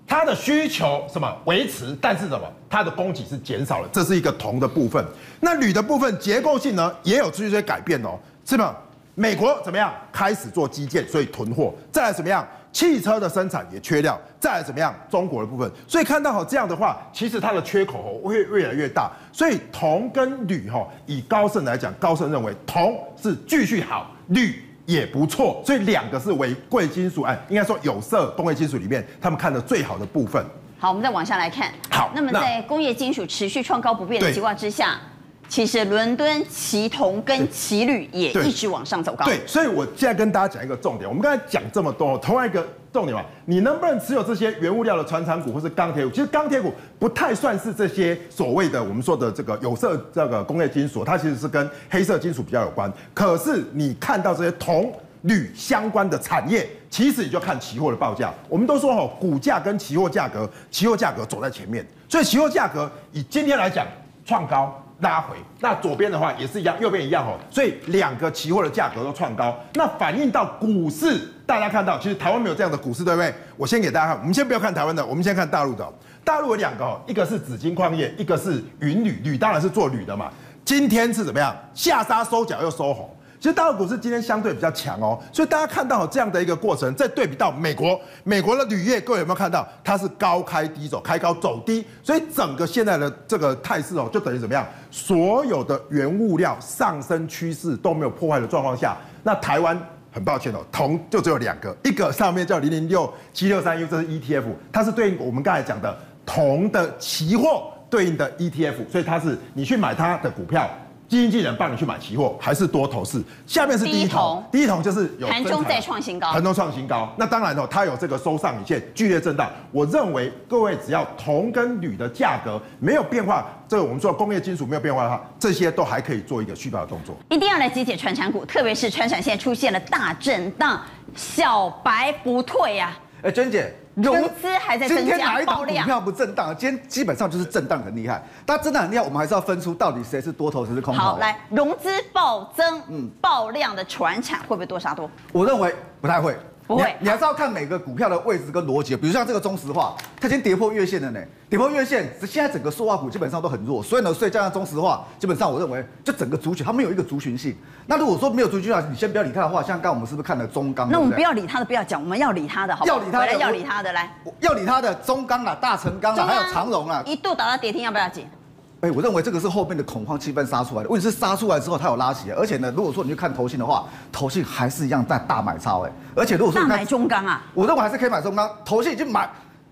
它的需求什么维持，但是什么？它的供给是减少了，这是一个铜的部分。那铝的部分结构性呢，也有这些改变哦，是吗？美国怎么样？开始做基建，所以囤货。再来怎么样？汽车的生产也缺料，再来怎么样？中国的部分，所以看到哈这样的话，其实它的缺口会越来越大。所以铜跟铝哈，以高盛来讲，高盛认为铜是继续好，铝也不错，所以两个是为贵金属，哎，应该说有色工业金属里面，他们看的最好的部分。好，我们再往下来看。好，那么在工业金属持续创高不变的情况之下。其实伦敦奇铜跟奇铝也一直往上走高。对，所以我现在跟大家讲一个重点。我们刚才讲这么多，同样一个重点嘛，你能不能持有这些原物料的传产股或是钢铁股？其实钢铁股不太算是这些所谓的我们说的这个有色这个工业金属，它其实是跟黑色金属比较有关。可是你看到这些铜、铝相关的产业，其实你就看期货的报价。我们都说哦，股价跟期货价格，期货价格走在前面，所以期货价格以今天来讲创高。拉回，那左边的话也是一样，右边一样哦，所以两个期货的价格都创高，那反映到股市，大家看到其实台湾没有这样的股市，对不对？我先给大家看，我们先不要看台湾的，我们先看大陆的。大陆有两个，一个是紫金矿业，一个是云铝，铝当然是做铝的嘛。今天是怎么样？下杀收脚又收红。其实大陆股市今天相对比较强哦，所以大家看到这样的一个过程，再对比到美国，美国的铝业，各位有没有看到？它是高开低走，开高走低，所以整个现在的这个态势哦，就等于怎么样？所有的原物料上升趋势都没有破坏的状况下，那台湾很抱歉哦，铜就只有两个，一个上面叫零零六七六三，U，这是 ETF，它是对应我们刚才讲的铜的期货对应的 ETF，所以它是你去买它的股票。经纪人帮你去买期货，还是多头市？下面是第一桶，第一桶就是有盘中再创新高，盘中创新高。那当然哦，它有这个收上影线剧烈震荡。我认为各位只要铜跟铝的价格没有变化，这个我们说工业金属没有变化的话，这些都还可以做一个续抱的动作。一定要来集结传产股，特别是传产现在出现了大震荡，小白不退呀、啊。哎，娟姐。融资还在增加，今天哪一档股票不震荡？今天基本上就是震荡很厉害。但震荡很厉害，我们还是要分出到底谁是多头，谁是空头。好，来融资暴增，嗯，爆量的传产会不会多杀多？我认为不太会。不会你，你还是要看每个股票的位置跟逻辑。比如像这个中石化，它已经跌破月线了呢。跌破月线，现在整个塑化股基本上都很弱，所以呢，所以加上中石化，基本上我认为就整个族群它没有一个族群性。那如果说没有族群性，你先不要理它的话，像刚刚我们是不是看了中钢？那我们不要理它的，不要讲，我们要理它的，好不好？要理它的，要理它的，来，要理它的中钢啊，大成钢啊，还有长荣啊，一度打到跌停，要不要紧？哎，我认为这个是后面的恐慌气氛杀出来的。问题是杀出来之后，它有拉起来，而且呢，如果说你去看投信的话，投信还是一样在大买超。哎，而且如果说大买中钢啊，我认为还是可以买中钢。投信已经买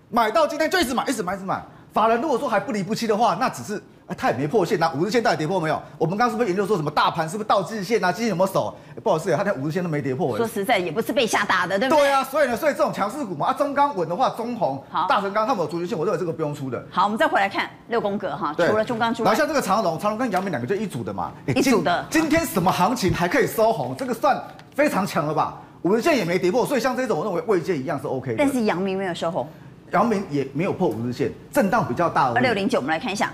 买到今天就一直买，一直买，一直买。法人如果说还不离不弃的话，那只是。它也没破线啊，五日线到底跌破没有？我们刚刚是不是研究说什么大盘是不是倒季线啊？今天有没有守？不好意思，它连五日线都没跌破。说实在，也不是被吓大的，对不对？对啊，所以呢，所以这种强势股嘛，啊，中钢稳的话，中红、好大成钢，他们有主线，我认为这个不用出的。好，我们再回来看六宫格哈，除了中钢之外，然后像这个长隆，长隆跟阳明两个就一组的嘛，一组的。今天什么行情还可以收红？这个算非常强了吧？五日线也没跌破，所以像这种我认为位阶一样是 OK 的。但是阳明没有收红，阳明也没有破五日线，震荡比较大。二六零九，我们来看一下。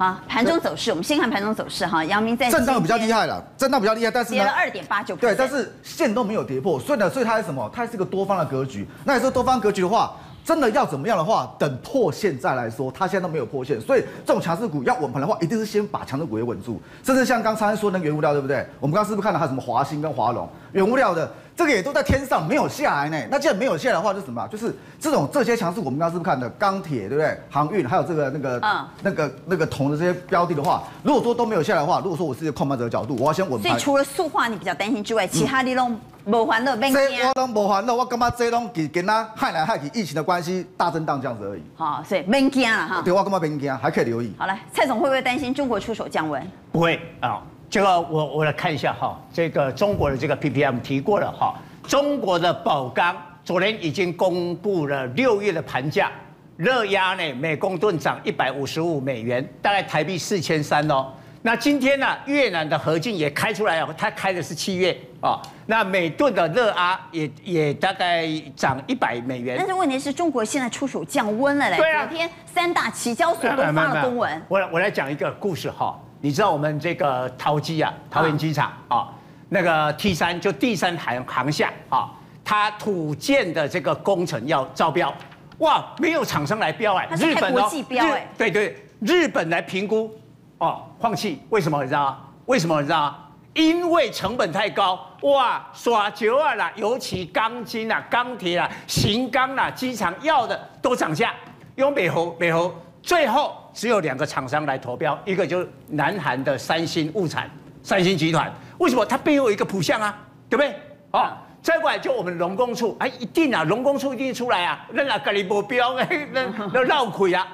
好，盘中走势，我们先看盘中走势哈。阳明在震荡比较厉害了，震荡比较厉害，但是跌了二点八九。对，但是线都没有跌破，所以呢，所以它是什么？它是一个多方的格局。那你说多方格局的话，真的要怎么样的话，等破线再来说。它现在都没有破线，所以这种强势股要稳盘的话，一定是先把强势股给稳住。甚至像刚才说那个原物料，对不对？我们刚刚是不是看到还有什么华兴跟华龙原物料的？这个也都在天上没有下来呢。那既然没有下来的话，就是什么？就是这种这些强势，我们刚刚是不是看的钢铁，对不对？航运还有这个那个、嗯、那个那个铜的这些标的的话，如果说都没有下来的话，如果说我是一个控盘者的角度，我要先稳盘。所以除了塑化你比较担心之外，其他的都没环的，没这我都没环的，我感觉这拢给跟他害来害去疫情的关系大震荡这样子而已。好，所以没惊了哈。对，我干嘛没惊？还可以留意。好了，蔡总会不会担心中国出手降温？不会啊，这个我我来看一下哈，这个中国的这个 PPM 提过了哈。中国的宝钢昨天已经公布了六月的盘价，热压呢每公吨涨一百五十五美元，大概台币四千三哦。那今天呢，越南的合进也开出来了，它开的是七月哦。那每吨的热压也也大概涨一百美元。但是问题是中国现在出手降温了嘞。对啊。昨天三大期交所都发了公文。我我来讲一个故事哈，你知道我们这个桃机啊，桃园机场啊。那个 T 三就第三航航厦啊，它土建的这个工程要招标，哇，没有厂商来标哎，日本国际标哎，对对，日本来评估，哦，放弃，为什么你知道吗？为什么你知道吗？因为成本太高，哇，耍球啊啦，尤其钢筋啊、钢铁啊、型钢啊，机场要的都涨价，用美猴美猴，最后只有两个厂商来投标，一个就是南韩的三星物产，三星集团。为什么它背后有一个谱项啊？对不对？哦，再过来就我们农工处，哎，一定啊，农工处一定出来啊，那哪个你不标哎，那那绕亏啊。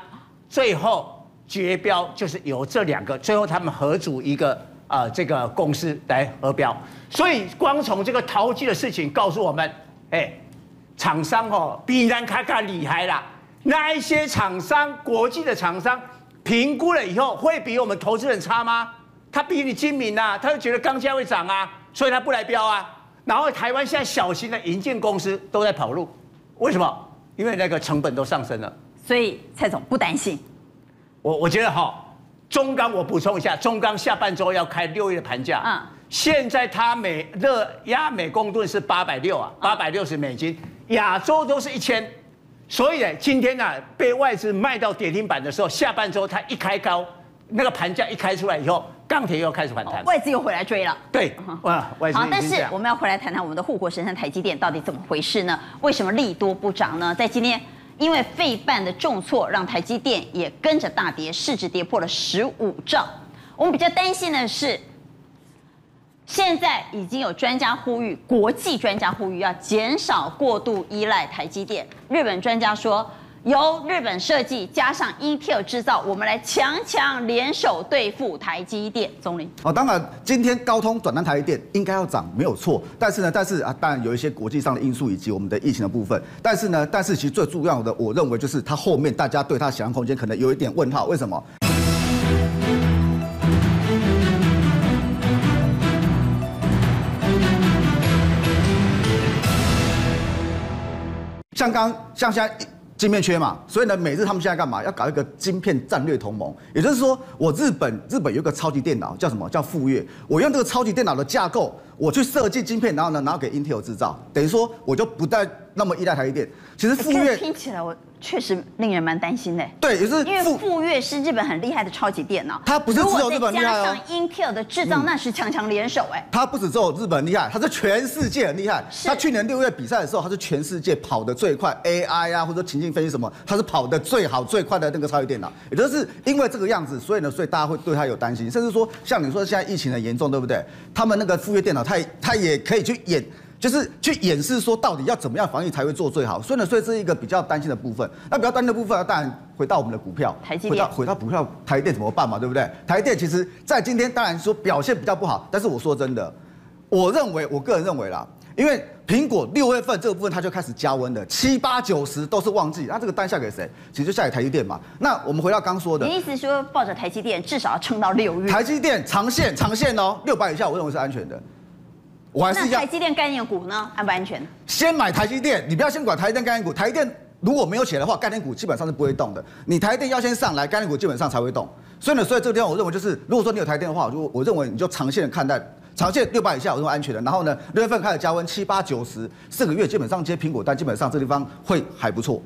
最后决标就是由这两个，最后他们合组一个啊、呃，这个公司来合标。所以光从这个淘机的事情告诉我们，哎，厂商哦，比咱卡卡厉害啦。那一些厂商，国际的厂商评估了以后，会比我们投资人差吗？他比你精明啊，他就觉得钢价会涨啊，所以他不来标啊。然后台湾现在小型的营建公司都在跑路，为什么？因为那个成本都上升了。所以蔡总不担心。我我觉得哈，中钢我补充一下，中钢下半周要开六月的盘价。嗯。现在它每热压每公吨是八百六啊，八百六十美金，亚洲都是一千。所以呢，今天呢、啊、被外资卖到跌停板的时候，下半周它一开高，那个盘价一开出来以后。钢铁又开始反弹，外资又回来追了。对，哇，外资。好，但是我们要回来谈谈我们的护国神山台积电到底怎么回事呢？为什么利多不涨呢？在今天，因为费半的重挫，让台积电也跟着大跌，市值跌破了十五兆。我们比较担心的是，现在已经有专家呼吁，国际专家呼吁要减少过度依赖台积电。日本专家说。由日本设计加上 Intel 制造，我们来强强联手对付台积电。总理，哦，当然，今天高通转单台积电应该要涨，没有错。但是呢，但是啊，当然有一些国际上的因素以及我们的疫情的部分。但是呢，但是其实最重要的，我认为就是它后面大家对它想象空间可能有一点问号。为什么？像刚像现在。晶片缺嘛，所以呢，美日他们现在干嘛？要搞一个晶片战略同盟。也就是说，我日本日本有一个超级电脑叫什么？叫富岳。我用这个超级电脑的架构，我去设计晶片，然后呢，然后给 Intel 制造，等于说我就不再那么依赖台积电。其实富岳听起来我。确实令人蛮担心的。对，也是因为富岳是日本很厉害的超级电脑，它不是只有日本厉害哦。加上 Intel 的制造，那是强强联手哎。它不止只有日本厉害，它是全世界很厉害。它去年六月比赛的时候，它是全世界跑得最快 AI 啊，或者情境分析什么，它是跑得最好最快的那个超级电脑。也就是因为这个样子，所以呢，所以大家会对它有担心，甚至说像你说现在疫情很严重，对不对？他们那个富岳电脑，它它也可以去演。就是去演示说到底要怎么样防疫才会做最好，所以呢，所以这是一个比较担心的部分。那比较担心的部分呢，当然回到我们的股票，台积电，回到回到股票，台积电怎么办嘛？对不对？台积电其实在今天当然说表现比较不好，但是我说真的，我认为我个人认为啦，因为苹果六月份这个部分它就开始加温了，七八九十都是旺季，那这个单下给谁？其实就下给台积电嘛。那我们回到刚说的，你意思说抱着台积电至少要撑到六月？台积电长线长线哦，六百以下我认为是安全的。我还是要台积电概念股呢，安不安全？先买台积电，你不要先管台积电概念股。台积电如果没有起来的话，概念股基本上是不会动的。你台积电要先上来，概念股基本上才会动。所以呢，所以这个地方我认为就是，如果说你有台积电的话，我就我认为你就长线的看待，长线六百以下我认为安全的。然后呢，六月份开始加温七八九十，四个月基本上接苹果单，基本上这地方会还不错。